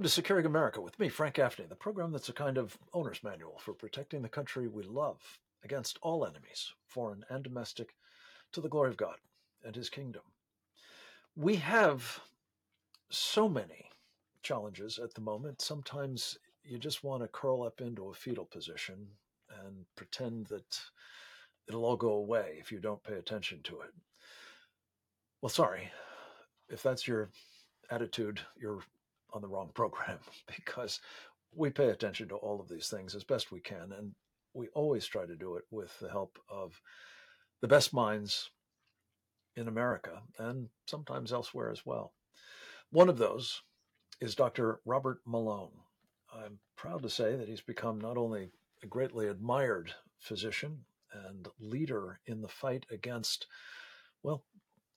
Welcome to Securing America with me, Frank Gaffney, the program that's a kind of owner's manual for protecting the country we love against all enemies, foreign and domestic, to the glory of God and his kingdom. We have so many challenges at the moment. Sometimes you just want to curl up into a fetal position and pretend that it'll all go away if you don't pay attention to it. Well, sorry. If that's your attitude, you're on the wrong program because we pay attention to all of these things as best we can. And we always try to do it with the help of the best minds in America and sometimes elsewhere as well. One of those is Dr. Robert Malone. I'm proud to say that he's become not only a greatly admired physician and leader in the fight against, well,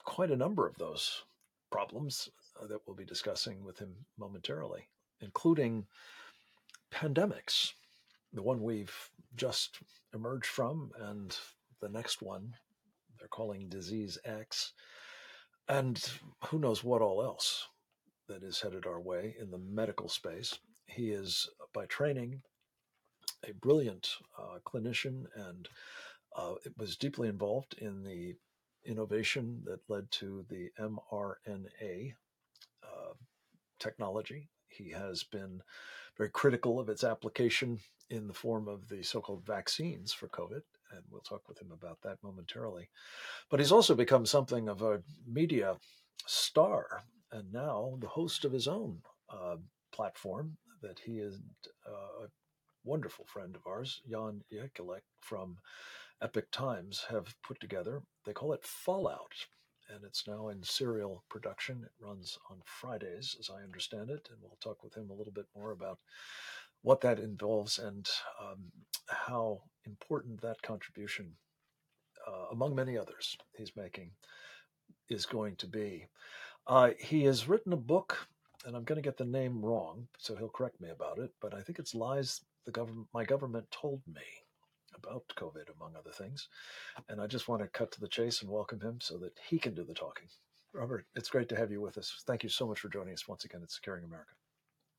quite a number of those problems that we'll be discussing with him momentarily, including pandemics, the one we've just emerged from, and the next one they're calling Disease X, and who knows what all else that is headed our way in the medical space. He is, by training, a brilliant uh, clinician and uh, was deeply involved in the innovation that led to the mRNA uh, technology. He has been very critical of its application in the form of the so called vaccines for COVID, and we'll talk with him about that momentarily. But he's also become something of a media star, and now the host of his own uh, platform that he is uh, a wonderful friend of ours, Jan Jekielek from Epoch Times, have put together. They call it Fallout and it's now in serial production. It runs on Fridays, as I understand it, and we'll talk with him a little bit more about what that involves and um, how important that contribution, uh, among many others he's making, is going to be. Uh, he has written a book, and I'm going to get the name wrong, so he'll correct me about it, but I think it's Lies the government, my government told me about COVID, among other things. And I just want to cut to the chase and welcome him so that he can do the talking. Robert, it's great to have you with us. Thank you so much for joining us once again at Securing America.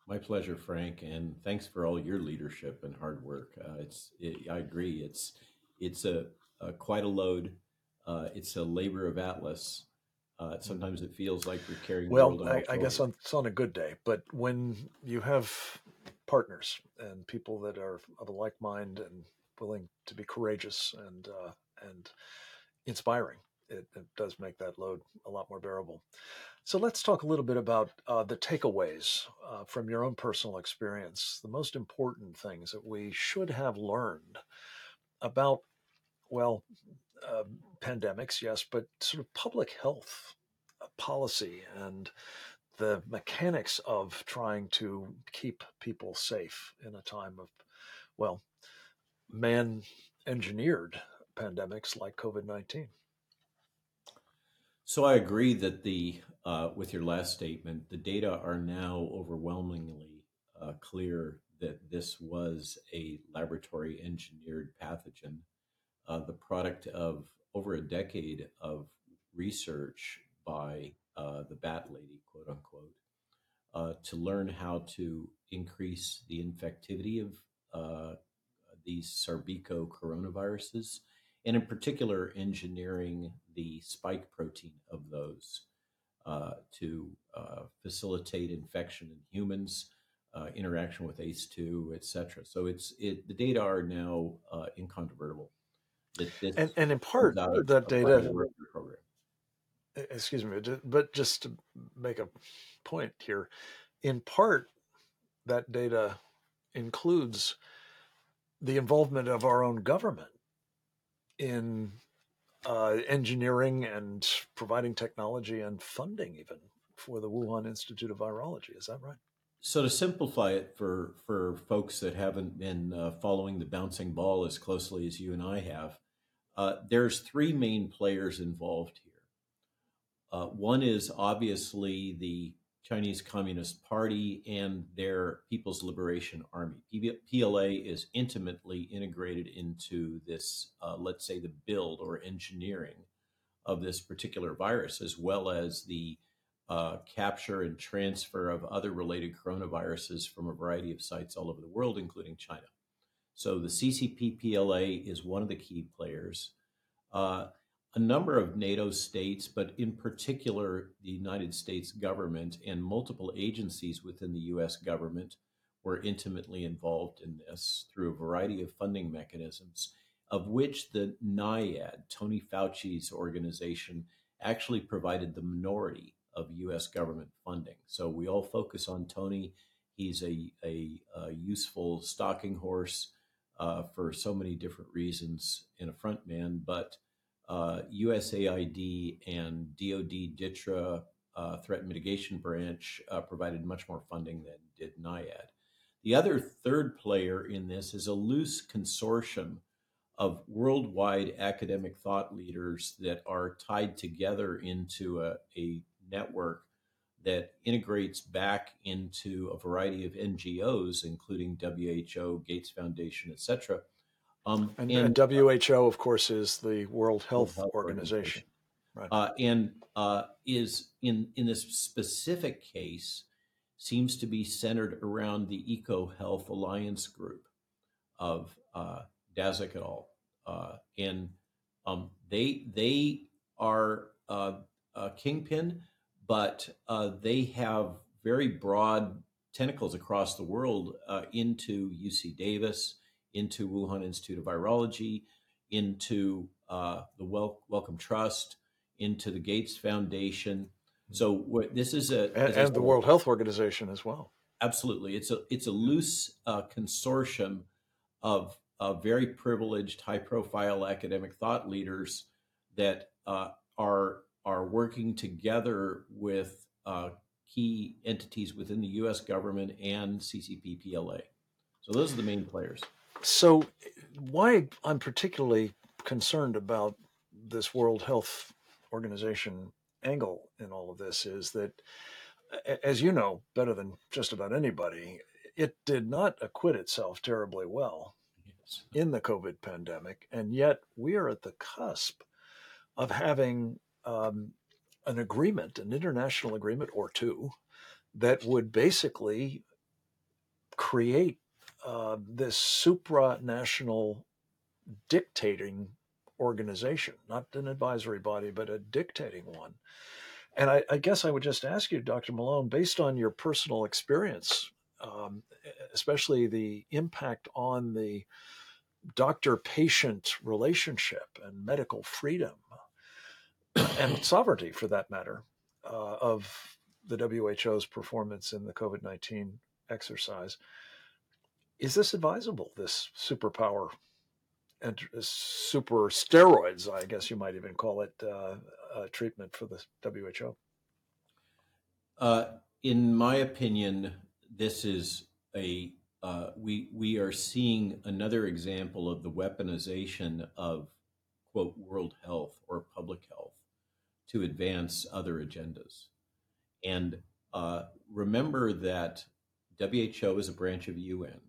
My pleasure, Frank, and thanks for all your leadership and hard work. Uh, it's, it, I agree, it's it's a, a quite a load. Uh, it's a labor of Atlas. Uh, sometimes it feels like you're carrying. The world over. Well, I, I guess on, it's on a good day, but when you have partners and people that are of a like mind and willing to be courageous and uh, and inspiring. It, it, does make that load a lot more bearable. So let's talk a little bit about uh, the takeaways uh, from your own personal experience. The most important things that we should have learned about, well, uh, pandemics, yes, but sort of public health uh, policy and the mechanics of trying to keep people safe in a time of, well, man engineered pandemics like COVID 19. So I agree that the, uh, with your last statement, the data are now overwhelmingly uh, clear that this was a laboratory engineered pathogen, uh, the product of over a decade of research by uh, the bat lady, quote unquote, uh, to learn how to increase the infectivity of uh, these Sarbeco coronaviruses, and in particular, engineering the spike protein of those uh, to uh, facilitate infection in humans, uh, interaction with ACE2, et cetera. So it's it, the data are now uh, incontrovertible. And, and, in part, that data. Program. Excuse me, but just to make a point here, in part, that data includes the involvement of our own government in uh, engineering and providing technology and funding even for the Wuhan Institute of Virology. Is that right? So to simplify it for for folks that haven't been uh, following the bouncing ball as closely as you and I have, uh, there's three main players involved here. Uh, one is obviously the Chinese Communist Party and their People's Liberation Army. PLA is intimately integrated into this, uh, let's say, the build or engineering of this particular virus, as well as the uh, capture and transfer of other related coronaviruses from a variety of sites all over the world, including China. So the CCP PLA is one of the key players. Uh, a number of NATO states, but in particular the United States government and multiple agencies within the US government were intimately involved in this through a variety of funding mechanisms, of which the NIAID, Tony Fauci's organization, actually provided the minority of US government funding. So we all focus on Tony. He's a, a, a useful stalking horse uh, for so many different reasons in a front man, but uh, USAID and DoD DTRA uh, Threat Mitigation Branch uh, provided much more funding than did NIAID. The other third player in this is a loose consortium of worldwide academic thought leaders that are tied together into a, a network that integrates back into a variety of NGOs, including WHO, Gates Foundation, etc. Um, and, and, and, WHO, of course, is the World Health, Health Organization, Organization. Right. Uh, and uh, is in in this specific case seems to be centered around the Eco Health Alliance group of uh, Daszak et al. Uh, and um, they they are uh, a kingpin, but uh, they have very broad tentacles across the world uh, into UC Davis, into Wuhan Institute of Virology, into uh, the Wel- Wellcome Trust, into the Gates Foundation. So this is a and, and the World Health Organization as well. Absolutely, it's a it's a loose uh, consortium of uh, very privileged, high profile academic thought leaders that uh, are are working together with uh, key entities within the U.S. government and CCP PLA. So those are the main players. So, why I'm particularly concerned about this World Health Organization angle in all of this is that, as you know better than just about anybody, it did not acquit itself terribly well yes. in the COVID pandemic. And yet we are at the cusp of having um, an agreement, an international agreement or two, that would basically create uh, this supranational dictating organization, not an advisory body, but a dictating one. And I, I guess I would just ask you, Dr. Malone, based on your personal experience, um, especially the impact on the doctor patient relationship and medical freedom and sovereignty, for that matter, uh, of the WHO's performance in the COVID 19 exercise. Is this advisable, this superpower and super steroids, I guess you might even call it, uh, uh, treatment for the WHO? Uh, in my opinion, this is a uh, we we are seeing another example of the weaponization of quote world health or public health to advance other agendas. And uh, remember that WHO is a branch of UN.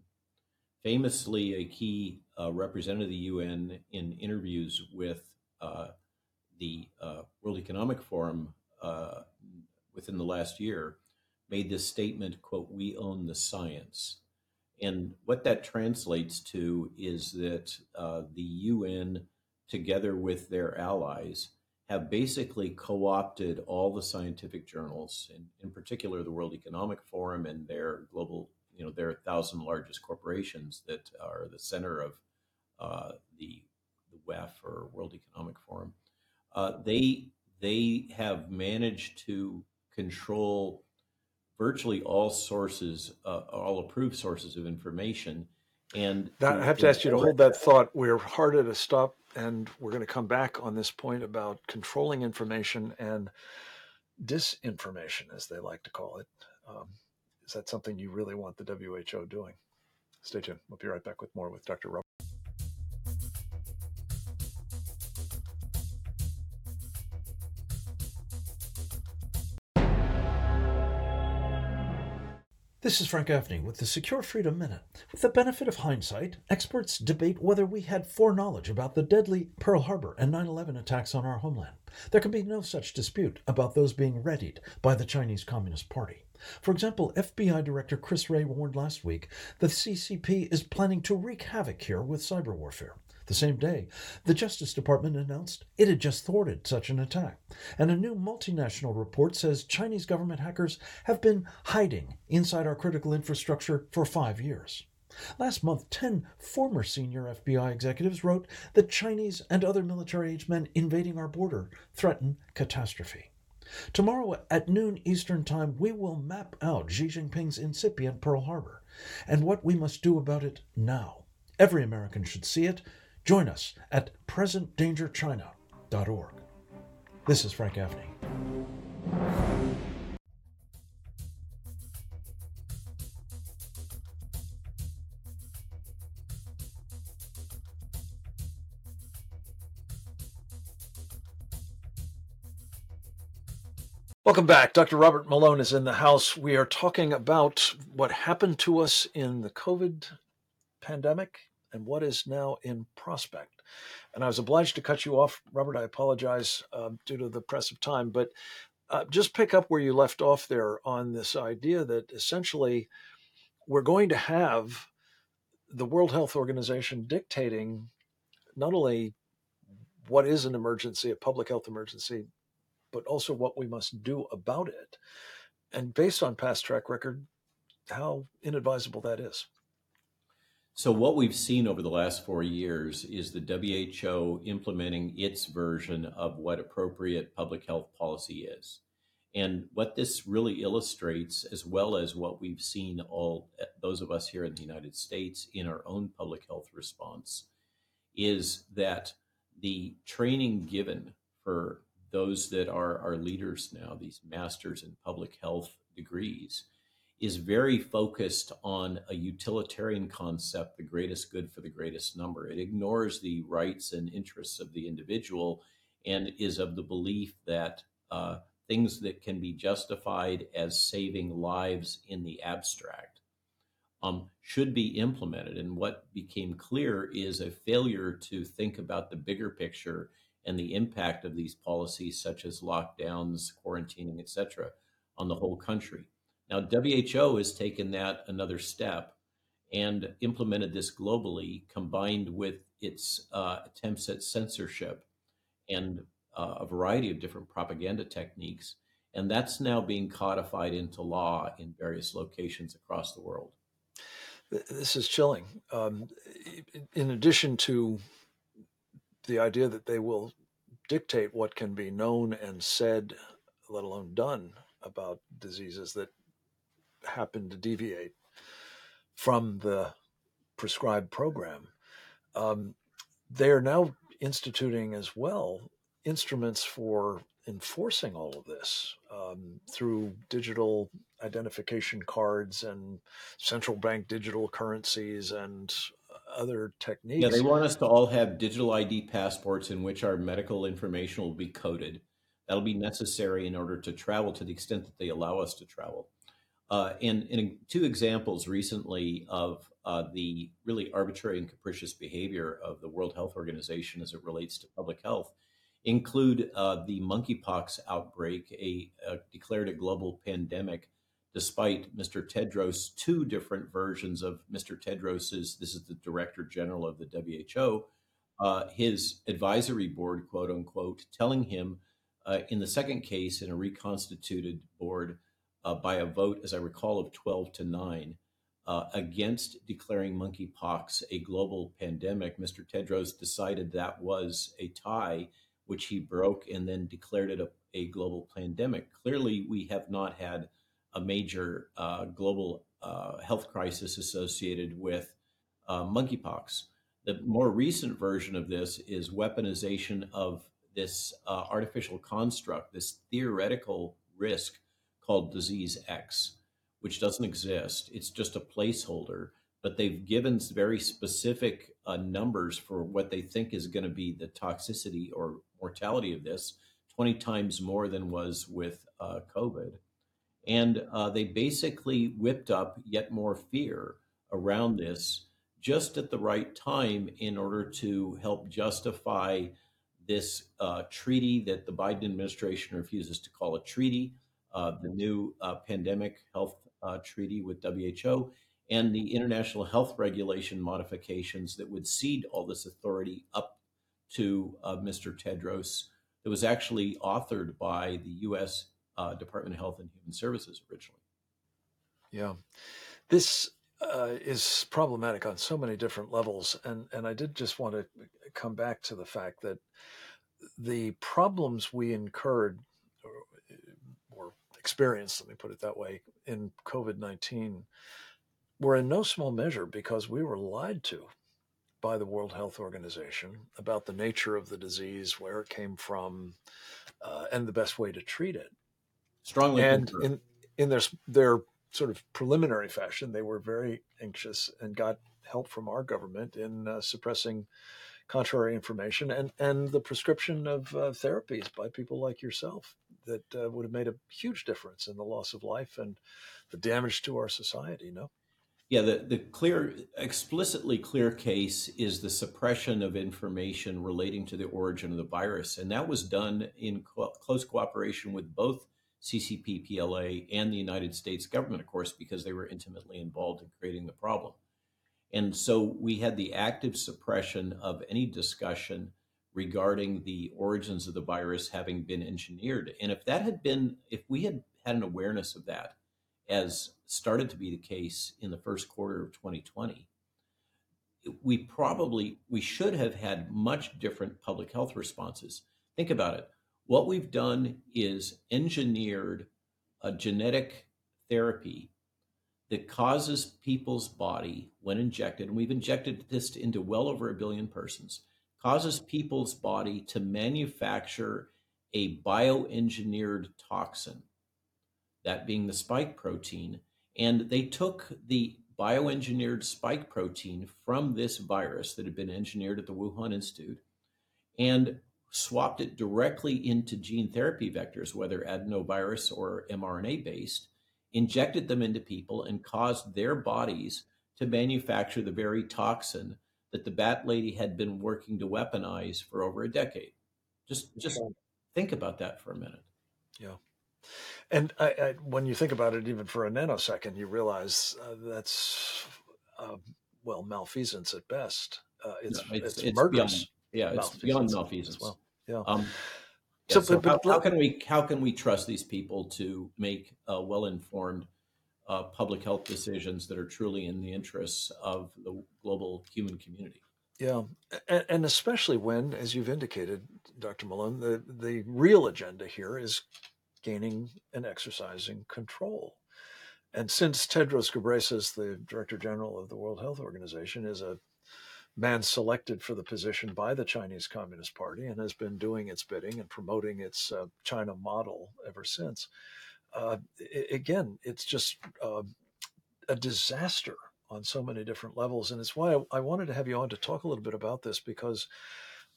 Famously, a key uh, representative of the UN in interviews with uh, the uh, World Economic Forum uh, within the last year made this statement, quote, we own the science. And what that translates to is that uh, the UN, together with their allies, have basically co-opted all the scientific journals, in, in particular the World Economic Forum and their global, you know, their thousand largest corporations that are the center of uh, the the WEF or World Economic Forum. Uh, they they have managed to control virtually all sources, uh, all approved sources of information. And I have to ask you to hold that thought. We're hard at a stop, and we're going to come back on this point about controlling information and disinformation, as they like to call it. Um, is that something you really want the WHO doing? Stay tuned. We'll be right back with more with Dr. Rob. This is Frank Gaffney with the Secure Freedom Minute. With the benefit of hindsight, experts debate whether we had foreknowledge about the deadly Pearl Harbor and 9 11 attacks on our homeland. There can be no such dispute about those being readied by the Chinese Communist Party. For example, FBI Director Chris Wray warned last week the CCP is planning to wreak havoc here with cyber warfare. The same day, the Justice Department announced it had just thwarted such an attack. And a new multinational report says Chinese government hackers have been hiding inside our critical infrastructure for five years. Last month, 10 former senior FBI executives wrote that Chinese and other military age men invading our border threaten catastrophe. Tomorrow at noon Eastern Time, we will map out Xi Jinping's incipient Pearl Harbor and what we must do about it now. Every American should see it Join us at presentdangerchina.org. This is Frank Gaffney. Welcome back. Dr. Robert Malone is in the house. We are talking about what happened to us in the COVID pandemic and what is now in prospect. And I was obliged to cut you off, Robert. I apologize uh, due to the press of time, but uh, just pick up where you left off there on this idea that essentially we're going to have the World Health Organization dictating not only what is an emergency, a public health emergency, but also what we must do about it. And based on past track record, how inadvisable that is. So, what we've seen over the last four years is the WHO implementing its version of what appropriate public health policy is. And what this really illustrates, as well as what we've seen all those of us here in the United States in our own public health response, is that the training given for those that are our leaders now, these masters in public health degrees, is very focused on a utilitarian concept, the greatest good for the greatest number. It ignores the rights and interests of the individual and is of the belief that uh, things that can be justified as saving lives in the abstract um, should be implemented. And what became clear is a failure to think about the bigger picture and the impact of these policies, such as lockdowns, quarantining, etc., on the whole country. Now, WHO has taken that another step and implemented this globally, combined with its uh, attempts at censorship and uh, a variety of different propaganda techniques. And that's now being codified into law in various locations across the world. This is chilling. Um, in addition to the idea that they will dictate what can be known and said, let alone done, about diseases that happen to deviate from the prescribed program, um, they are now instituting as well instruments for enforcing all of this um, through digital identification cards and central bank digital currencies and other techniques. Yeah, they want us to all have digital ID passports in which our medical information will be coded. That'll be necessary in order to travel to the extent that they allow us to travel. Uh, and, and, two examples recently of uh, the really arbitrary and capricious behavior of the World Health Organization as it relates to public health include uh, the monkeypox outbreak, a, a, declared a global pandemic, despite Mr. Tedros' two different versions of Mr. Tedros's. This is the Director General of the WHO. Uh, his advisory board, quote unquote, telling him uh, in the second case in a reconstituted board uh, by a vote, as I recall, of 12 to 9 uh, against declaring monkeypox a global pandemic. Mr. Tedros decided that was a tie, which he broke and then declared it a, a global pandemic. Clearly, we have not had a major uh, global uh, health crisis associated with uh, monkeypox. The more recent version of this is weaponization of this uh, artificial construct, this theoretical risk called Disease X, which doesn't exist. It's just a placeholder, but they've given very specific uh, numbers for what they think is going to be the toxicity or mortality of this 20 times more than was with uh, COVID. And uh, they basically whipped up yet more fear around this just at the right time in order to help justify this uh, treaty that the Biden administration refuses to call a treaty, the new uh, pandemic health uh, treaty with WHO, and the international health regulation modifications that would cede all this authority up to uh, Mr. Tedros, that was actually authored by the U.S. Uh, Department of Health and Human Services originally. Yeah. This uh, is problematic on so many different levels. And, and I did just want to come back to the fact that the problems we incurred experienced, let me put it that way, in COVID 19 were in no small measure because we were lied to by the World Health Organization about the nature of the disease, where it came from, uh, and the best way to treat it. Strongly and in in their their sort of preliminary fashion, they were very anxious and got help from our government in uh, suppressing contrary information and and the prescription of uh, therapies by people like yourself that uh, would have made a huge difference in the loss of life and the damage to our society. No. Yeah, the, the clear, explicitly clear case is the suppression of information relating to the origin of the virus. And that was done in co- close cooperation with both CCP PLA and the United States government, of course, because they were intimately involved in creating the problem. And so we had the active suppression of any discussion regarding the origins of the virus having been engineered. And if that had been, if we had had an awareness of that, as started to be the case in the first quarter of 2020, we probably we should have had much different public health responses. Think about it. What we've done is engineered a genetic therapy that causes people's body when injected, and we've injected this into well over a billion persons, causes people's body to manufacture a bioengineered toxin that being the spike protein. And they took the bioengineered spike protein from this virus that had been engineered at the Wuhan Institute and swapped it directly into gene therapy vectors, whether adenovirus or mRNA based, injected them into people, and caused their bodies to manufacture the very toxin that the bat lady had been working to weaponize for over a decade. Just just think about that for a minute. Yeah. And I, I, when you think about it, even for a nanosecond, you realize uh, that's uh, well malfeasance at best. Uh, it's, no, it's, it's, it's murderous. Beyond, yeah, it's beyond malfeasance. well. Yeah. Um, yeah so, so but, how, how, can we how can we trust these people to make uh, well informed uh, public health decisions that are truly in the interests of the global human community? Yeah, and, and especially when, as you've indicated, Dr. Malone, the the real agenda here is gaining and exercising control. And since Tedros Ghebreyesus, the Director General of the World Health Organization, is a man selected for the position by the Chinese Communist Party and has been doing its bidding and promoting its uh, China model ever since, uh, again, it's just uh, a disaster on so many different levels. And it's why I, I wanted to have you on to talk a little bit about this because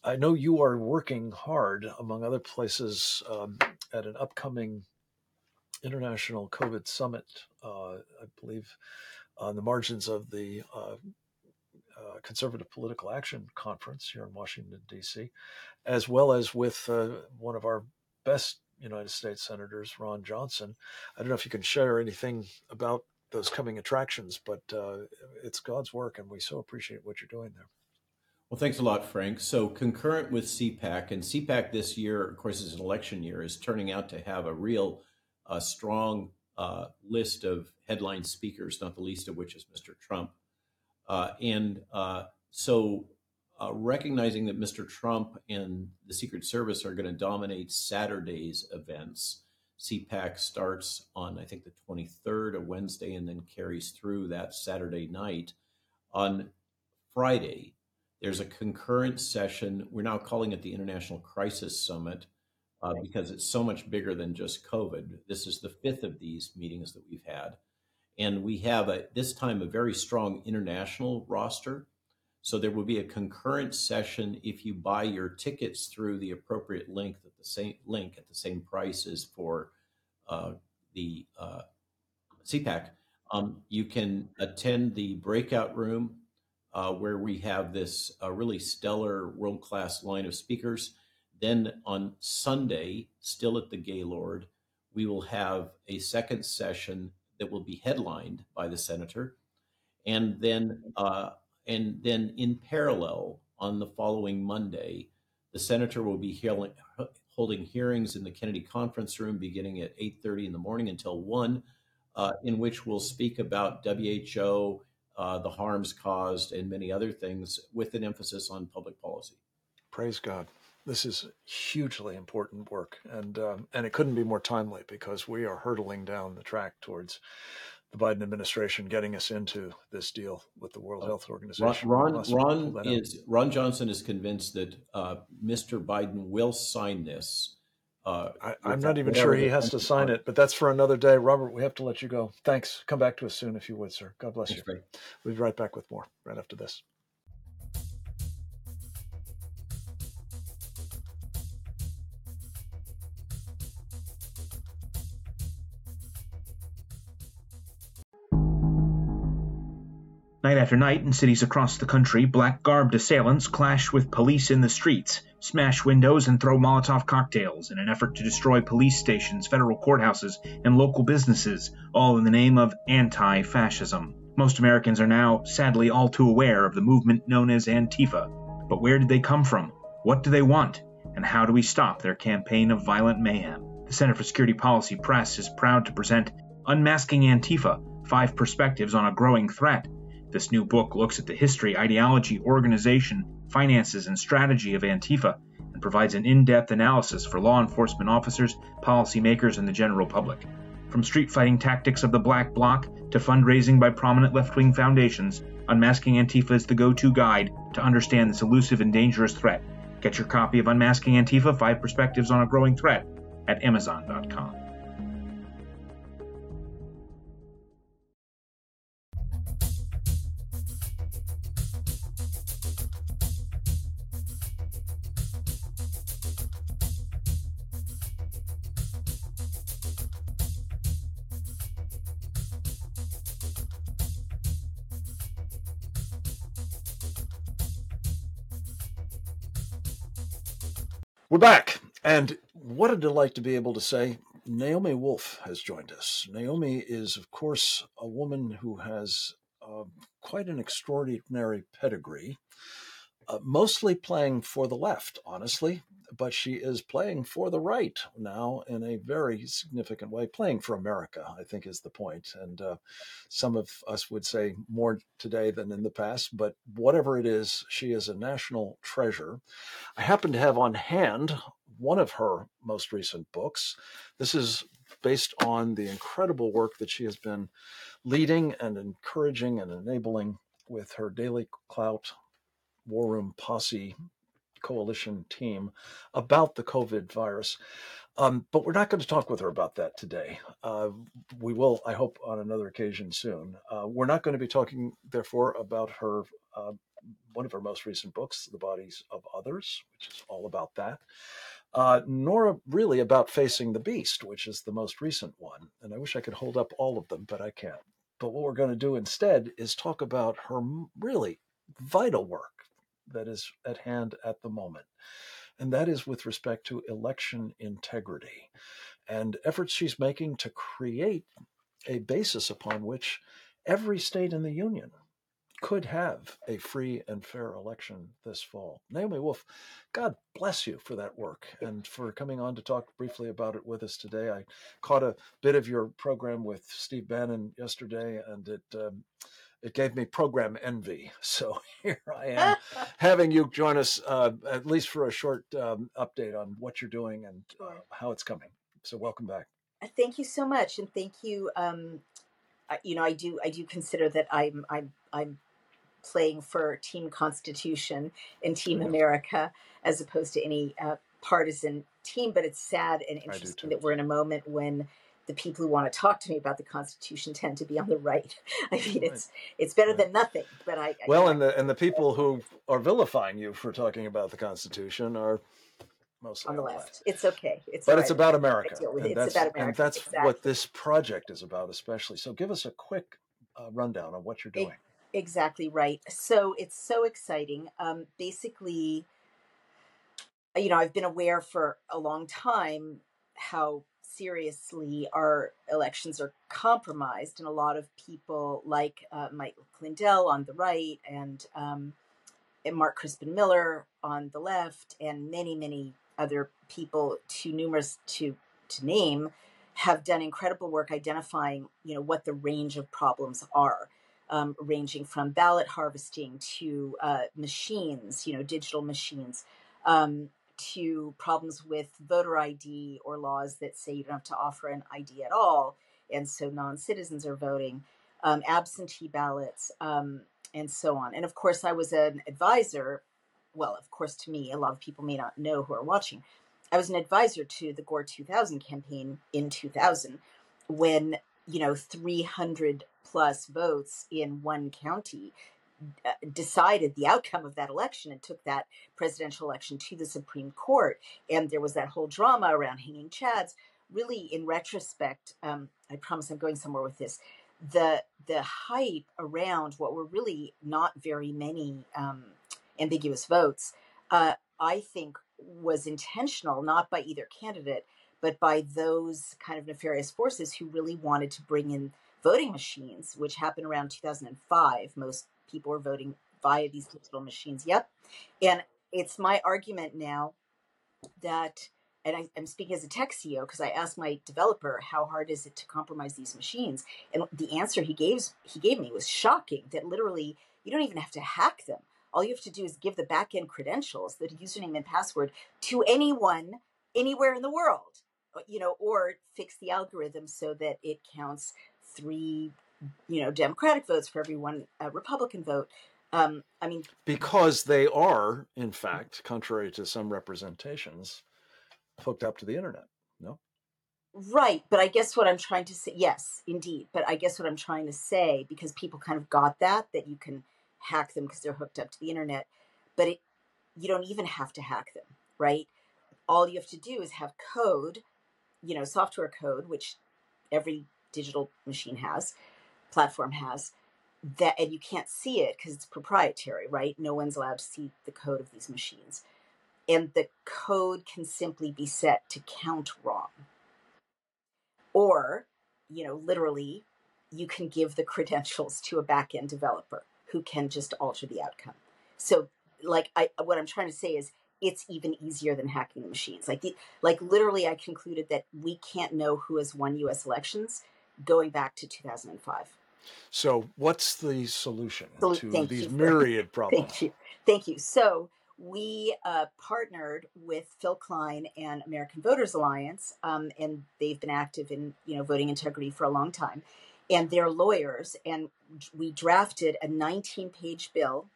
I know you are working hard, among other places, um, at an upcoming international COVID summit, uh, I believe, on the margins of the uh, uh, Conservative Political Action Conference here in Washington, D.C., as well as with uh, one of our best United States senators, Ron Johnson. I don't know if you can share anything about those coming attractions, but uh, it's God's work, and we so appreciate what you're doing there. Well, thanks a lot, Frank. So, concurrent with CPAC, and CPAC this year, of course, is an election year, is turning out to have a real uh, strong uh, list of headline speakers, not the least of which is Mr. Trump. Uh, and uh, so, uh, recognizing that Mr. Trump and the Secret Service are going to dominate Saturday's events, CPAC starts on, I think, the 23rd, a Wednesday, and then carries through that Saturday night. On Friday, there's a concurrent session. We're now calling it the International Crisis Summit uh, because it's so much bigger than just COVID. This is the fifth of these meetings that we've had. And we have a, this time a very strong international roster. So there will be a concurrent session if you buy your tickets through the appropriate link at the same link at the same price as for uh, the uh, CPAC, um, you can attend the breakout room uh, where we have this uh, really stellar world class line of speakers. Then on Sunday, still at the Gaylord, we will have a second session that will be headlined by the senator, and then uh, and then in parallel on the following Monday, the senator will be healing, holding hearings in the Kennedy conference room beginning at 8:30 in the morning until 1 uh, in which we'll speak about WHO, uh, the harms caused and many other things with an emphasis on public policy. Praise God. This is hugely important work, and um, and it couldn't be more timely because we are hurtling down the track towards the Biden administration getting us into this deal with the World Health Organization. Ron, Ron, Ron is Ron Johnson is convinced that uh, Mr. Biden will sign this. Uh, I, am not even sure he has to sign it, but that's for another day. Robert, we have to let you go. Thanks. Come back to us soon if you would, sir. God bless you. We'll be right back with more right after this. Night after night in cities across the country, black garbed assailants clash with police in the streets, smash windows, and throw Molotov cocktails in an effort to destroy police stations, federal courthouses, and local businesses, all in the name of anti fascism. Most Americans are now, sadly, all too aware of the movement known as Antifa. But where did they come from? What do they want? And how do we stop their campaign of violent mayhem? The Center for Security Policy Press is proud to present Unmasking Antifa Five Perspectives on a Growing Threat this new book looks at the history, ideology, organization, finances, and strategy of Antifa and provides an in depth analysis for law enforcement officers, policymakers, and the general public. From street fighting tactics of the Black Bloc to fundraising by prominent left wing foundations, Unmasking Antifa is the go to guide to understand this elusive and dangerous threat. Get your copy of Unmasking Antifa Five Perspectives on a Growing Threat at Amazon.com. We're back. And what a delight to be able to say Naomi Wolf has joined us. Naomi is, of course, a woman who has uh, quite an extraordinary pedigree, uh, mostly playing for the left, honestly but she is playing for the right now in a very significant way. Playing for America, I think, is the point. And uh, some of us would say more today than in the past, but whatever it is, she is a national treasure. I happen to have on hand one of her most recent books. This is based on the incredible work that she has been leading and encouraging and enabling with her Daily Clout War Room Posse coalition team about the COVID virus. Um, but we're not going to talk with her about that today. Uh, we will, I hope, on another occasion soon. Uh, we're not going to be talking, therefore, about her uh, one of her most recent books, The Bodies of Others, which is all about that, uh, nor really about Facing the Beast, which is the most recent one. And I wish I could hold up all of them, but I can't. But what we're going to do instead is talk about her really vital work that is at hand at the moment. And that is with respect to election integrity and efforts she's making to create a basis upon which every state in the Union could have a free and fair election this fall. Naomi Wolf, God bless you for that work and for coming on to talk briefly about it with us today. I caught a bit of your program with Steve Bannon yesterday, and it um, it gave me program envy. So here I am having you join us, uh, at least for a short um, update on what you're doing and uh, how it's coming. So welcome back. Uh, thank you so much, and thank you. Um, you know, I do I do consider that I'm I'm I'm playing for Team Constitution and Team America as opposed to any uh, partisan team. But it's sad and interesting that we're in a moment when the people who want to talk to me about the Constitution tend to be on the right. I mean, it's it's better than nothing. But I well, I, and the and the people who are vilifying you for talking about the Constitution are mostly on the on left. It's okay. It's but all it's about America, and it. that's It's about and that's exactly. what this project is about, especially. So, give us a quick uh, rundown on what you're doing. Exactly right. So it's so exciting. Um, basically, you know, I've been aware for a long time how seriously our elections are compromised, and a lot of people like uh, Mike Lindell on the right and um, and Mark Crispin Miller on the left, and many, many other people, too numerous to to name, have done incredible work identifying, you know, what the range of problems are, um, ranging from ballot harvesting to uh, machines, you know, digital machines, um, to problems with voter ID or laws that say you don't have to offer an ID at all, and so non-citizens are voting, um, absentee ballots. Um, and so on. And of course, I was an advisor. Well, of course, to me, a lot of people may not know who are watching. I was an advisor to the Gore 2000 campaign in 2000 when, you know, 300 plus votes in one county decided the outcome of that election and took that presidential election to the Supreme Court. And there was that whole drama around hanging chads. Really, in retrospect, um, I promise I'm going somewhere with this the the hype around what were really not very many um, ambiguous votes, uh, I think was intentional, not by either candidate, but by those kind of nefarious forces who really wanted to bring in voting machines, which happened around 2005. Most people were voting via these digital machines. Yep, and it's my argument now that and I, I'm speaking as a tech CEO because I asked my developer how hard is it to compromise these machines, and the answer he gave he gave me was shocking. That literally you don't even have to hack them. All you have to do is give the backend credentials, the username and password, to anyone anywhere in the world, uh, you know, or fix the algorithm so that it counts three, you know, Democratic votes for every one uh, Republican vote. Um, I mean, Because they are, in fact, contrary to some representations, hooked up to the internet. No? Right, but I guess what I'm trying to say, yes, indeed, but I guess what I'm trying to say, because people kind of got that, that you can hack them because they're hooked up to the internet, but it, you don't even have to hack them, right? All you have to do is have code, you know, software code, which every digital machine has, platform has, that, and you can't see it because it's proprietary, right? No one's allowed to see the code of these machines. And the code can simply be set to count wrong or you know literally you can give the credentials to a back-end developer who can just alter the outcome so like i what i'm trying to say is it's even easier than hacking the machines like the, like literally i concluded that we can't know who has won us elections going back to 2005 So, what's the solution So, to these you myriad problems? Thank you. Thank you. So we uh, partnered with Phil Klein and American Voters Alliance, um, and they've been active in you know voting integrity for a long time, and they're lawyers, and we drafted a 19-page bill,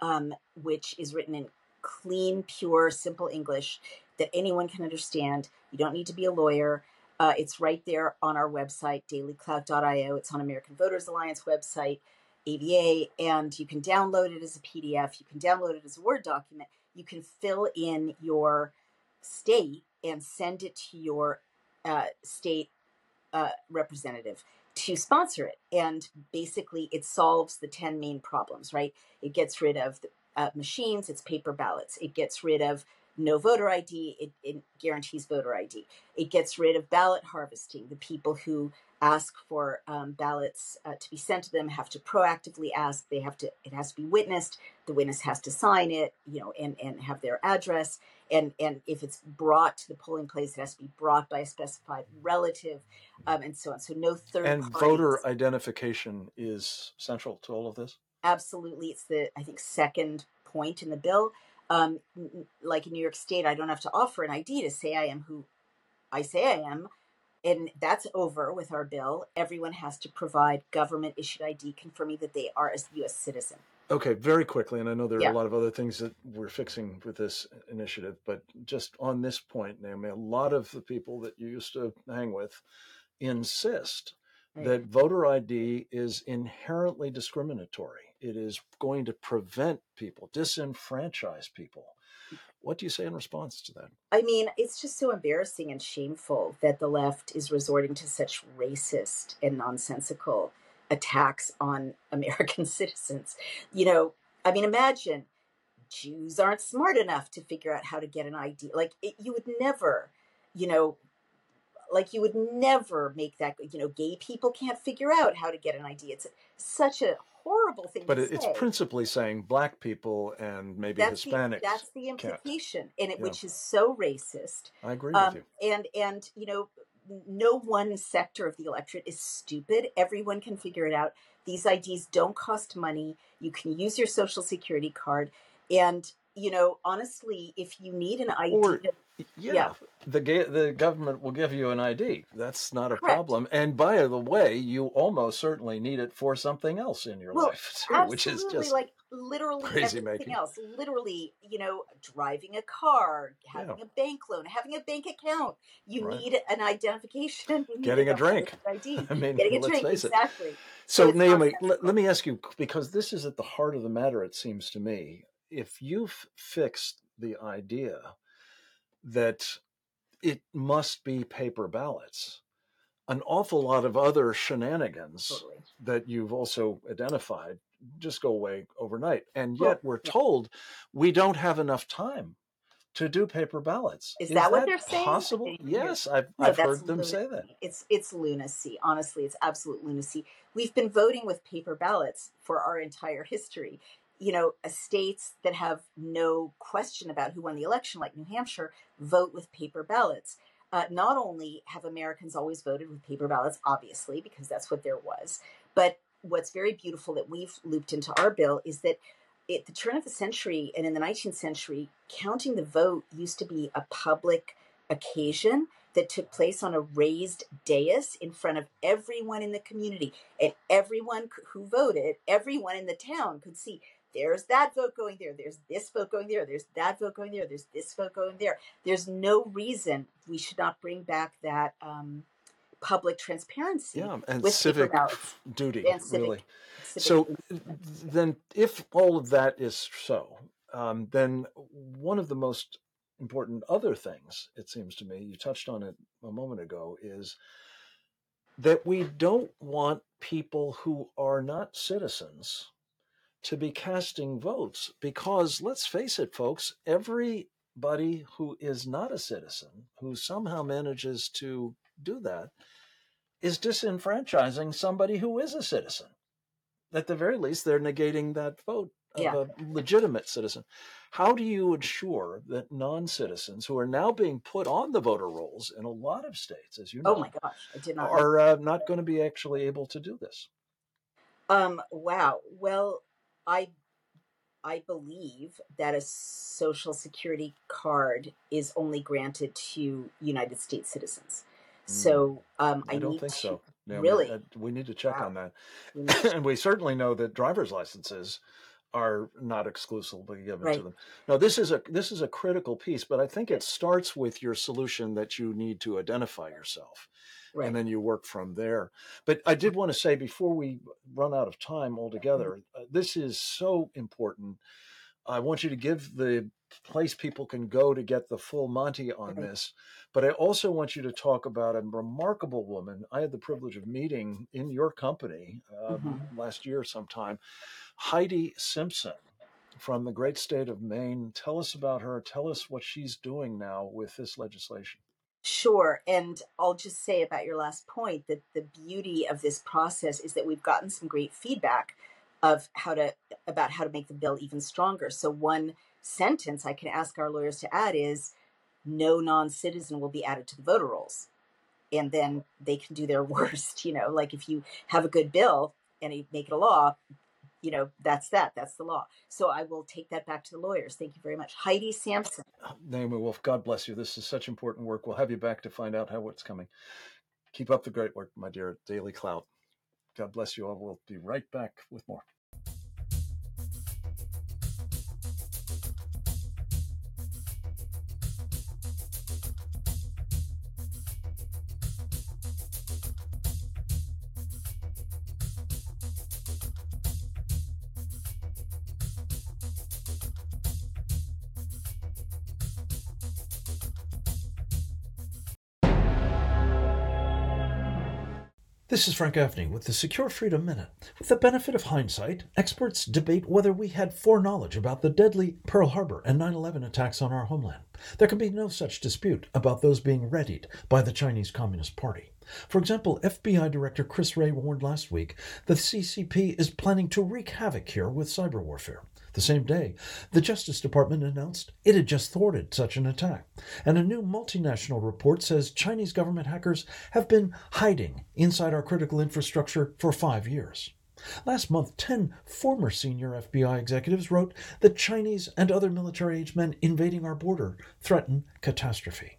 um, which is written in clean, pure, simple English that anyone can understand. You don't need to be a lawyer. Uh, it's right there on our website, dailyclout.io. It's on American Voters Alliance website. AVA, and you can download it as a PDF. You can download it as a Word document. You can fill in your state and send it to your uh, state uh, representative to sponsor it. And basically, it solves the 10 main problems, right? It gets rid of the, uh, machines, it's paper ballots. It gets rid of no voter ID, it, it guarantees voter ID. It gets rid of ballot harvesting. The people who ask for um, ballots uh, to be sent to them have to proactively ask they have to it has to be witnessed the witness has to sign it you know and and have their address and and if it's brought to the polling place it has to be brought by a specified relative um, and so on so no third And parties. voter identification is central to all of this? absolutely it's the i think second point in the bill um, like in new york state i don't have to offer an id to say i am who i say i am and that's over with our bill everyone has to provide government issued id confirming that they are a u.s citizen Okay, very quickly, and I know there are Yeah. a lot of other things that we're fixing with this initiative, but just on this point, Naomi, a lot of the people that you used to hang with insist Right. that voter ID is inherently discriminatory. It is going to prevent people, disenfranchise people. Mm. What do you say in response to that? I mean, it's just so embarrassing and shameful that the left is resorting to such racist and nonsensical attacks on American citizens. You know, I mean, imagine Jews aren't smart enough to figure out how to get an ID. Like, it, you would never, you know, like you would never make that you know gay people can't figure out how to get an id it's such a horrible thing but it's say. principally saying black people and maybe that's hispanics the, that's the can't. implication and it Yeah. which is so racist i agree um, with you and and you know no one sector of the electorate is stupid everyone can figure it out these ids don't cost money you can use your social security card and you know honestly if you need an id Or- yeah, Yeah. the ga- the government will give you an id that's not a Correct. problem and by the way you almost certainly need it for something else in your Well, life too which is just like literally crazy everything making. else literally you know driving a car having a bank loan having a bank account you Right. need an identification Getting a drink. ID. i mean getting a let's drink face it exactly So, it's Naomi, let, let me ask you because this is at the heart of the matter, it seems to me. If you've fixed the idea that it must be paper ballots, an awful lot of other shenanigans totally that you've also identified just go away overnight. And yet we're told we don't have enough time to do paper ballots. Is that what they're saying? Possible? I didn't hear. Yes, I've, No, I've heard them say that. It's it's lunacy. Honestly, it's absolute lunacy. We've been voting with paper ballots for our entire history. You know, states that have no question about who won the election, like New Hampshire, vote with paper ballots. Uh, not only have Americans always voted with paper ballots, obviously, because that's what there was, but what's very beautiful that we've looped into our bill is that at the turn of the century and in the 19th century, counting the vote used to be a public occasion that took place on a raised dais in front of everyone in the community. And everyone who voted, everyone in the town could see there's that vote going there, there's this vote going there, there's that vote going there, there's this vote going there. There's no reason we should not bring back that um, public transparency Yeah, and with civic duty, And civic- really. civic So then, if all of that is so, um, then one of the most important other things, it seems to me, you touched on it a moment ago, is that we don't want people who are not citizens to be casting votes because let's face it, folks, everybody who is not a citizen who somehow manages to do that is disenfranchising somebody who is a citizen. At the very least, they're negating that vote of Yeah. a legitimate citizen. How do you ensure that non citizens who are now being put on the voter rolls in a lot of states, as you know, Oh my gosh, I did not. are uh, not going to be actually able to do this? Um, wow. Well, I I believe that a social security card is only granted to United States citizens. So um, I, Hmm. I don't need think to so. No, Really? uh, we need to check Wow. on that. we and we certainly know that driver's licenses are not exclusively given to them. Now, this is a this is a critical piece, but I think it starts with your solution that you need to identify yourself, right. and then you work from there. But I did want to say before we run out of time altogether, uh, this is so important. I want you to give the place people can go to get the full Monty on Okay. this. But I also want you to talk about a remarkable woman. I had the privilege of meeting in your company uh, Mhm. last year sometime, Heidi Sampson from the great state of Maine. Tell us about her. Tell us what she's doing now with this legislation. Sure. And I'll just say about your last point that the beauty of this process is that we've gotten some great feedback of how to about how to make the bill even stronger. So one sentence I can ask our lawyers to add is no non-citizen will be added to the voter rolls. And then they can do their worst, you know, like if you have a good bill and you make it a law, you know, that's that. That's the law. So I will take that back to the lawyers. Thank you very much. Heidi Sampson. Naomi Wolf, God bless you. This is such important work. We'll have you back to find out how what's coming. Keep up the great work, my dear DailyClout. God bless you all. We'll be right back with more. This is Frank Gaffney with the Secure Freedom Minute. With the benefit of hindsight, experts debate whether we had foreknowledge about the deadly Pearl Harbor and 9 11 attacks on our homeland. There can be no such dispute about those being readied by the Chinese Communist Party. For example, FBI Director Chris Wray warned last week that the CCP is planning to wreak havoc here with cyber warfare. The same day, the Justice Department announced it had just thwarted such an attack. And a new multinational report says Chinese government hackers have been hiding inside our critical infrastructure for five years. Last month, 10 former senior FBI executives wrote that Chinese and other military age men invading our border threaten catastrophe.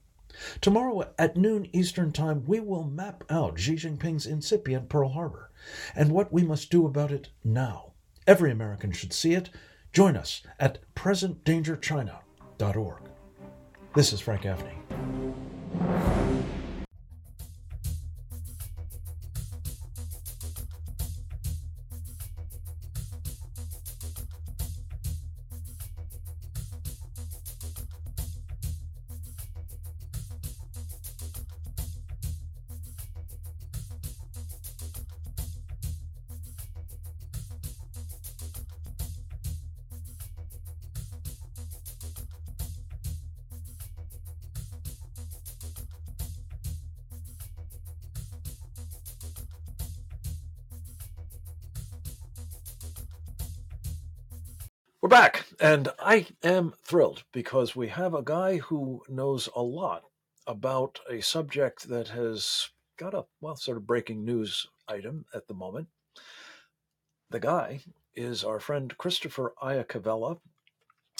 Tomorrow at noon Eastern Time, we will map out Xi Jinping's incipient Pearl Harbor and what we must do about it now. Every American should see it Join us at presentdangerchina.org. This is Frank Gaffney. We're back, and I am thrilled because we have a guy who knows a lot about a subject that has got a, well, sort of breaking news item at the moment. The guy is our friend Christopher Iacovella.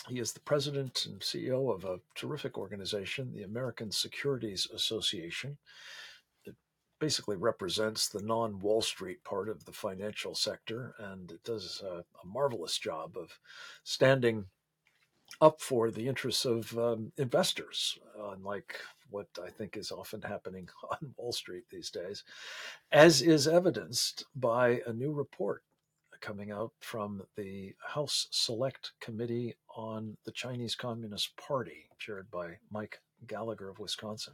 He is the president and CEO of a terrific organization, the American Securities Association basically represents the non Wall Street part of the financial sector, and it does a, a marvelous job of standing up for the interests of um, investors, unlike what I think is often happening on Wall Street these days, as is evidenced by a new report coming out from the House Select Committee on the Chinese Communist Party, chaired by Mike Gallagher of Wisconsin.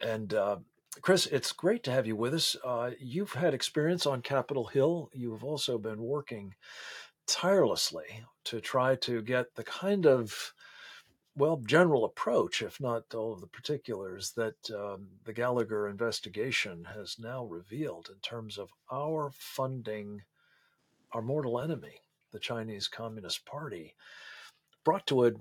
And uh, Chris, it's great to have you with us. Uh, you've had experience on Capitol Hill. You've also been working tirelessly to try to get the kind of well general approach, if not all of the particulars, that um, the Gallagher investigation has now revealed in terms of our funding our mortal enemy, the Chinese Communist Party, brought to an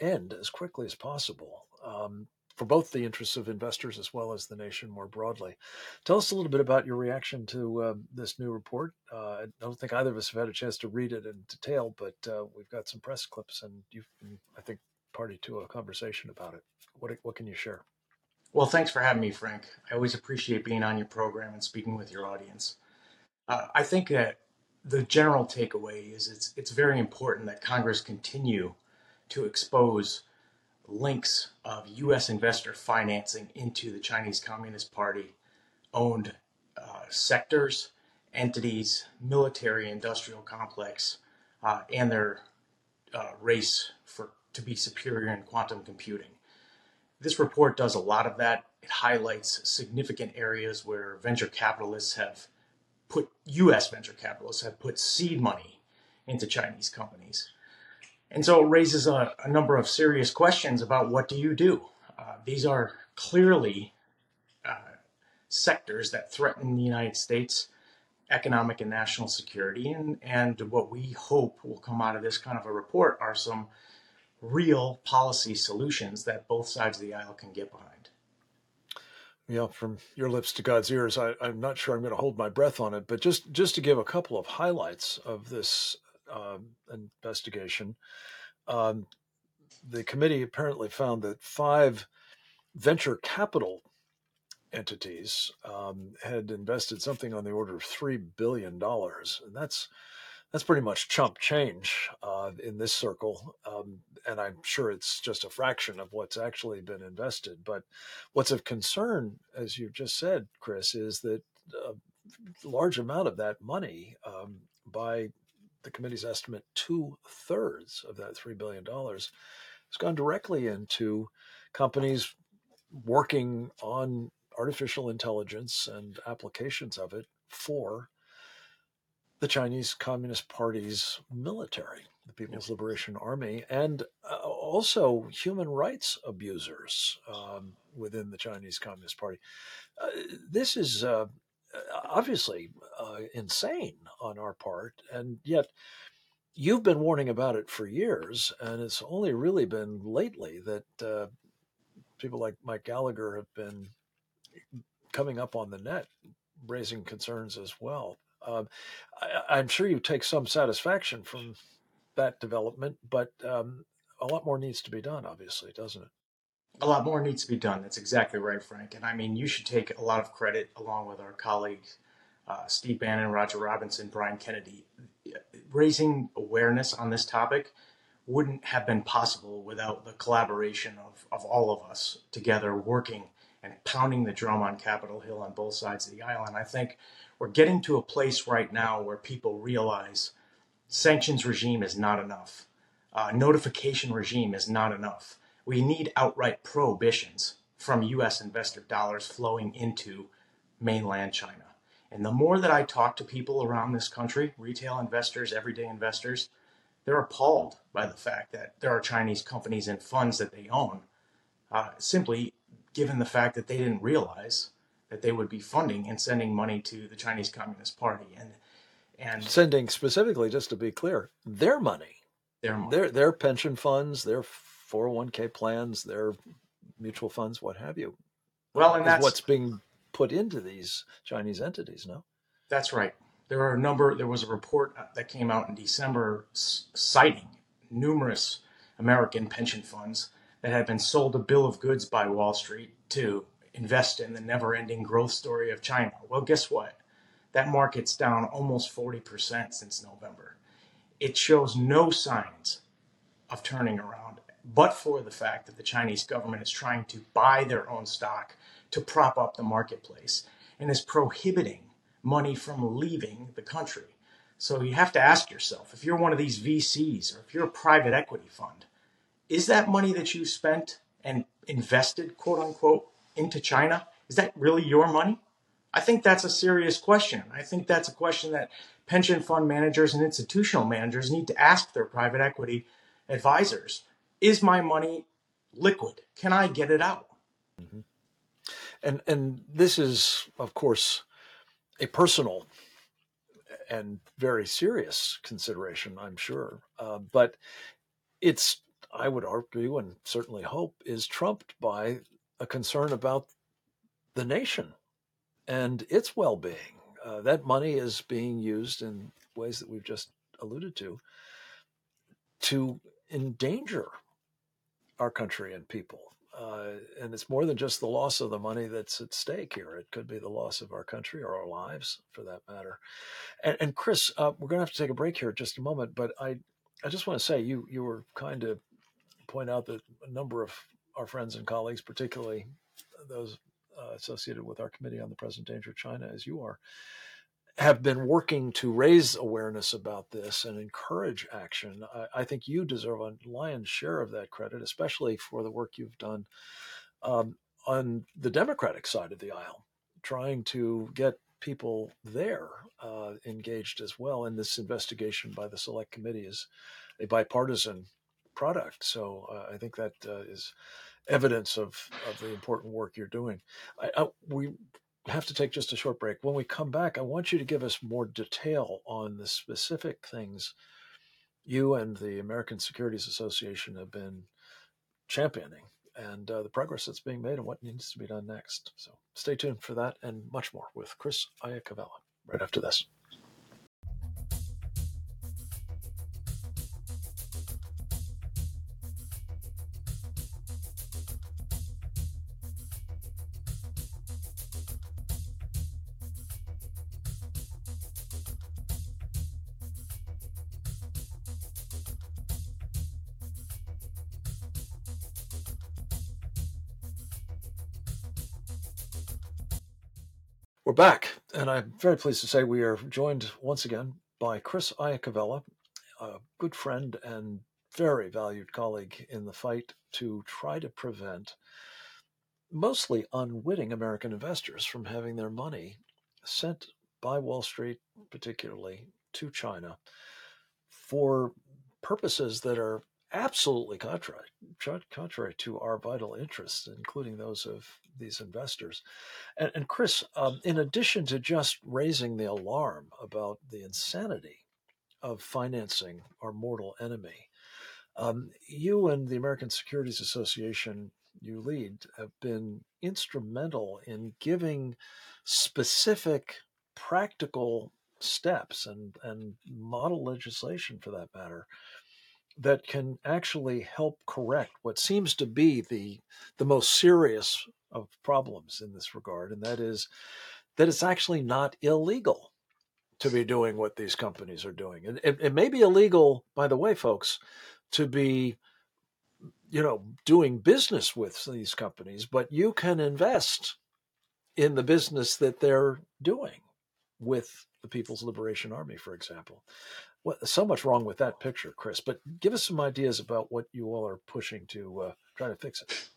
end as quickly as possible. Um, for both the interests of investors as well as the nation more broadly. Tell us a little bit about your reaction to uh, this new report. Uh, I don't think either of us have had a chance to read it in detail, but uh, we've got some press clips, and you've been, I think, party to a conversation about it. What what can you share? Well, thanks for having me, Frank. I always appreciate being on your program and speaking with your audience. Uh, I think that the general takeaway is it's it's very important that Congress continue to expose links of U.S. investor financing into the Chinese Communist Party owned uh, sectors, entities, military industrial complex, uh, and their uh, race for to be superior in quantum computing. This report does a lot of that. It highlights significant areas where venture capitalists have put U.S. venture capitalists have put seed money into Chinese companies. And so it raises a, a number of serious questions about what do you do? Uh, these are clearly uh, sectors that threaten the United States economic and national security. And, and what we hope will come out of this kind of a report are some real policy solutions that both sides of the aisle can get behind. Yeah, from your lips to God's ears, I, am not sure I'm going to hold my breath on it, but just just to give a couple of highlights of this um, investigation, um, the committee apparently found that five venture capital entities um, had invested something on the order of three billion dollars, and that's that's pretty much chump change uh, in this circle. Um, and I'm sure it's just a fraction of what's actually been invested. But what's of concern, as you've just said, Chris, is that a large amount of that money um, by the committee's estimate, two thirds of that $3 billion has gone directly into companies working on artificial intelligence and applications of it for the Chinese Communist Party's military, the People's Liberation Army, and uh, also human rights abusers um, within the Chinese Communist Party. Uh, this is uh, obviously insane on our part, and yet you've been warning about it for years, and it's only really been lately that uh, people like Mike Gallagher have been coming up on the net, raising concerns as well. Um, I, am sure you take some satisfaction from that development, but um, a lot more needs to be done, obviously, doesn't it? A lot more needs to be done. That's exactly right, Frank. And I mean, you should take a lot of credit along with our colleagues, uh, Steve Bannon, Roger Robinson, Brian Kennedy. Raising awareness on this topic wouldn't have been possible without the collaboration of, of all of us together working and pounding the drum on Capitol Hill on both sides of the aisle. And I think we're getting to a place right now where people realize sanctions regime is not enough. Uh, notification regime is not enough. We need outright prohibitions from U.S. investor dollars flowing into mainland China. And the more that I talk to people around this country, retail investors, everyday investors, they're appalled by the fact that there are Chinese companies and funds that they own, uh, simply given the fact that they didn't realize that they would be funding and sending money to the Chinese Communist Party and and sending specifically, just to be clear, their money, their money. their their pension funds, their 401k plans, their mutual funds, what have you. Well, and that's what's being put into these Chinese entities. No, that's right. There are a number. There was a report uh, that came out in December citing numerous American pension funds that had been sold a bill of goods by Wall Street to invest in the never ending growth story of China. Well, guess what? That market's down almost 40% since November. It shows no signs of turning around, but for the fact that the Chinese government is trying to buy their own stock to prop up the marketplace and is prohibiting money from leaving the country. So you have to ask yourself if you're one of these VCs or if you're a private equity fund, is that money that you spent and invested, quote unquote, into China, is that really your money? I think that's a serious question. I think that's a question that pension fund managers and institutional managers need to ask their private equity advisors. Is my money liquid? Can I get it out? Mm-hmm. And and this is, of course, a personal and very serious consideration, I'm sure. Uh, but it's I would argue and certainly hope is trumped by a concern about the nation and its well being. Uh, that money is being used in ways that we've just alluded to to endanger our country and people. Uh, and it's more than just the loss of the money that's at stake here. It could be the loss of our country or our lives, for that matter. And, and Chris, uh, we're going to have to take a break here in just a moment. But I, I just want to say you you were kind to point out that a number of our friends and colleagues, particularly those uh, associated with our Committee on the Present Danger of China, as you are, have been working to raise awareness about this and encourage action. I, I, think you deserve a lion's share of that credit, especially for the work you've done um, on the Democratic side of the aisle, trying to get people there uh, engaged as well. And this investigation by the Select Committee is a bipartisan product. So uh, I think that uh, is evidence of, of the important work you're doing. I, I, we have to take just a short break. When we come back, I want you to give us more detail on the specific things you and the American Securities Association have been championing and uh, the progress that's being made and what needs to be done next. So stay tuned for that and much more with Chris Iacovella right after this. Back, and I'm very pleased to say we are joined once again by Chris Iacovella, a good friend and very valued colleague in the fight to try to prevent mostly unwitting American investors from having their money sent by Wall Street, particularly to China, for purposes that are absolutely contrary, contrary to our vital interests, including those of these investors. And, and Chris, um, in addition to just raising the alarm about the insanity of financing our mortal enemy, um, you and the American Securities Association you lead have been instrumental in giving specific practical steps and, and model legislation for that matter that can actually help correct what seems to be the the most serious of problems in this regard and that is that it's actually not illegal to be doing what these companies are doing. And it, it may be illegal by the way folks to be you know doing business with these companies but you can invest in the business that they're doing with the people's liberation army for example. What, so much wrong with that picture chris but give us some ideas about what you all are pushing to uh, try to fix it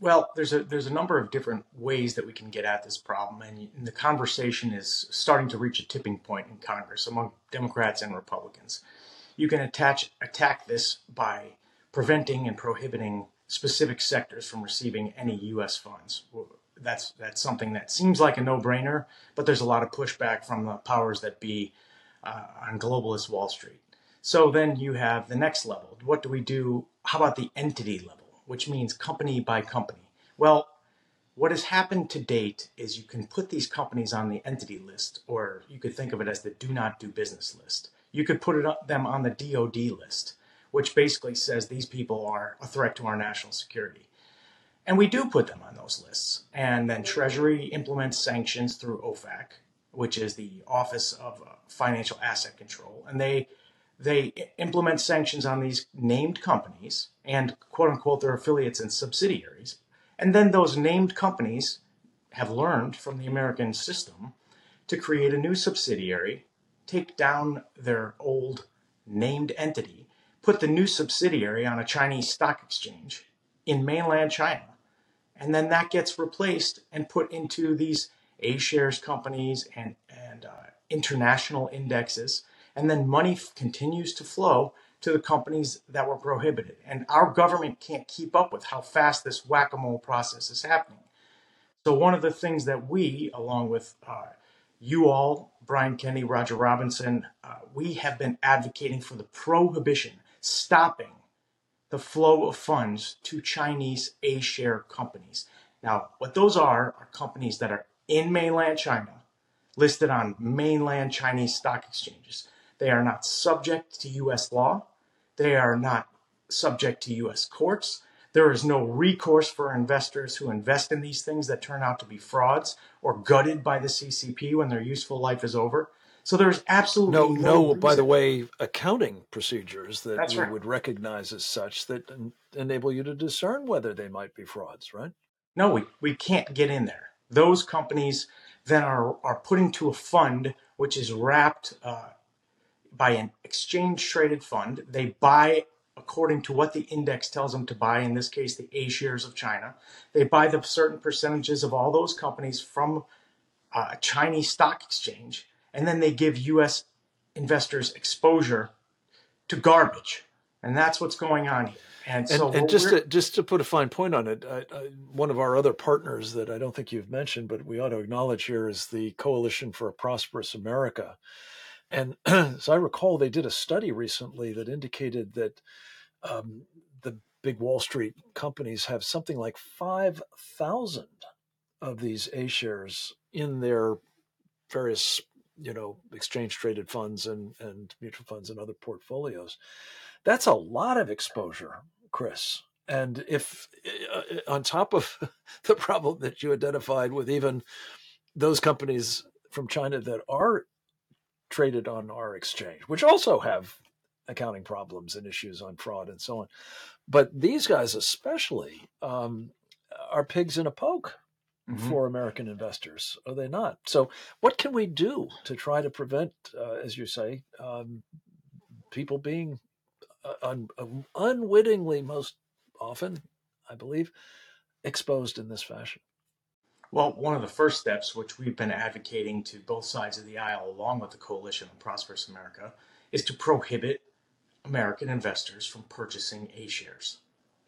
well there's a there's a number of different ways that we can get at this problem and, the conversation is starting to reach a tipping point in congress among democrats and republicans you can attach attack this by preventing and prohibiting specific sectors from receiving any U.S. funds. That's that's something that seems like a no-brainer, but there's a lot of pushback from the powers that be uh, on globalist Wall Street. So then you have the next level. What do we do? How about the entity level, which means company by company? Well, what has happened to date is you can put these companies on the entity list, or you could think of it as the do not do business list. You could put up, them on the DoD list which basically says these people are a threat to our national security. And we do put them on those lists. And then Treasury implements sanctions through OFAC, which is the Office of Financial Asset Control. And they they implement sanctions on these named companies and quote unquote their affiliates and subsidiaries. And then those named companies have learned from the American system to create a new subsidiary, take down their old named entity, put the new subsidiary on a Chinese stock exchange in mainland China. And then that gets replaced and put into these A shares companies and, and uh, international indexes. And then money f- continues to flow to the companies that were prohibited. And our government can't keep up with how fast this whack a mole process is happening. So, one of the things that we, along with uh, you all, Brian Kennedy, Roger Robinson, uh, we have been advocating for the prohibition stopping the flow of funds to Chinese A share companies. Now, what those are are companies that are in mainland China, listed on mainland Chinese stock exchanges. They are not subject to US law. They are not subject to US courts. There is no recourse for investors who invest in these things that turn out to be frauds or gutted by the CCP when their useful life is over. So there's absolutely no, no, no by the way, accounting procedures that That's we right. would recognize as such that en- enable you to discern whether they might be frauds, right? No, we, we can't get in there. Those companies then are, are put into a fund which is wrapped uh, by an exchange traded fund. They buy according to what the index tells them to buy, in this case, the A shares of China. They buy the certain percentages of all those companies from uh, a Chinese stock exchange and then they give U.S. investors exposure to garbage, and that's what's going on here. And so, and, and just to, just to put a fine point on it, I, I, one of our other partners that I don't think you've mentioned, but we ought to acknowledge here is the Coalition for a Prosperous America. And as I recall, they did a study recently that indicated that um, the big Wall Street companies have something like 5,000 of these A shares in their various you know exchange traded funds and and mutual funds and other portfolios. That's a lot of exposure chris. And if uh, on top of the problem that you identified with even those companies from china that are traded on our exchange which also have accounting problems and issues on fraud and so on but these guys especially um, are pigs in a poke mm-hmm. for American investors, are they not? So, what can we do to try to prevent, uh, as you say, um, people being uh, un- unwittingly, most often, I believe, exposed in this fashion? Well, one of the first steps, which we've been advocating to both sides of the aisle, along with the Coalition on Prosperous America, is to prohibit American investors from purchasing A shares.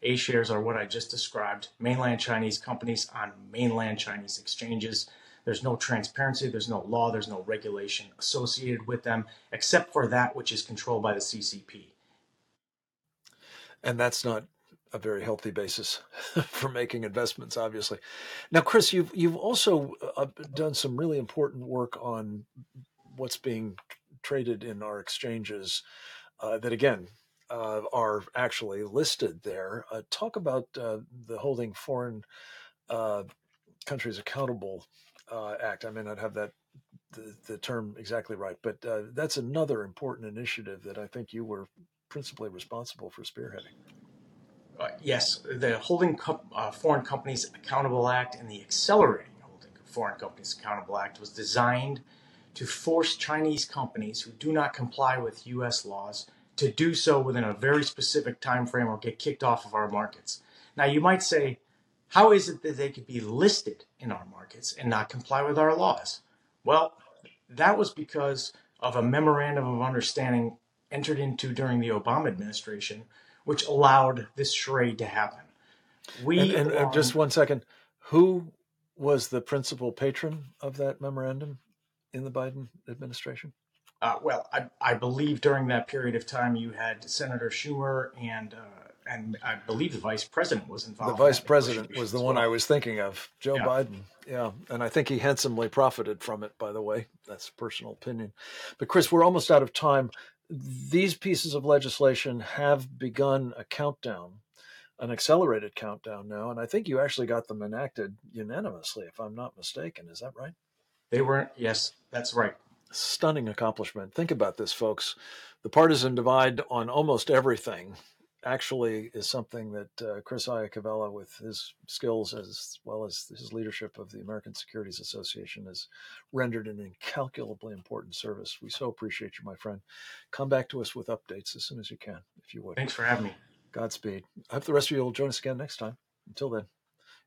A shares are what I just described mainland Chinese companies on mainland Chinese exchanges. There's no transparency, there's no law, there's no regulation associated with them, except for that which is controlled by the CCP. And that's not a very healthy basis for making investments, obviously. Now, Chris, you've you've also uh, done some really important work on what's being traded in our exchanges. Uh, that again uh, are actually listed there. Uh, talk about uh, the holding foreign uh, countries accountable act. I may not have that the, the term exactly right, but that's another important initiative that I think you were principally responsible for spearheading. Uh, yes, the Holding Co- uh, Foreign Companies Accountable Act and the Accelerating Holding Foreign Companies Accountable Act was designed to force Chinese companies who do not comply with U.S. laws to do so within a very specific time frame or get kicked off of our markets. Now, you might say, how is it that they could be listed in our markets and not comply with our laws? Well, that was because of a memorandum of understanding entered into during the Obama administration which allowed this charade to happen. We and, and, and just one second, who was the principal patron of that memorandum in the Biden administration? Uh, well, I, I, believe during that period of time you had Senator Schumer and uh, and I believe the vice president was involved. The vice president was the one well. I was thinking of, Joe yeah. Biden. Yeah, and I think he handsomely profited from it. By the way, that's personal opinion. But Chris, we're almost out of time these pieces of legislation have begun a countdown, an accelerated countdown now, and I think you actually got them enacted unanimously, if I'm not mistaken. Is that right? They were, yes, that's right. Stunning accomplishment. Think about this, folks. The partisan divide on almost everything actually is something that uh, Chris Iacovella, with his skills as well as his leadership of the American Securities Association, has rendered an incalculably important service. We so appreciate you, my friend. Come back to us with updates as soon as you can, if you would. Thanks for having me. Godspeed. I hope the rest of you will join us again next time. Until then,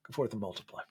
go forth and multiply.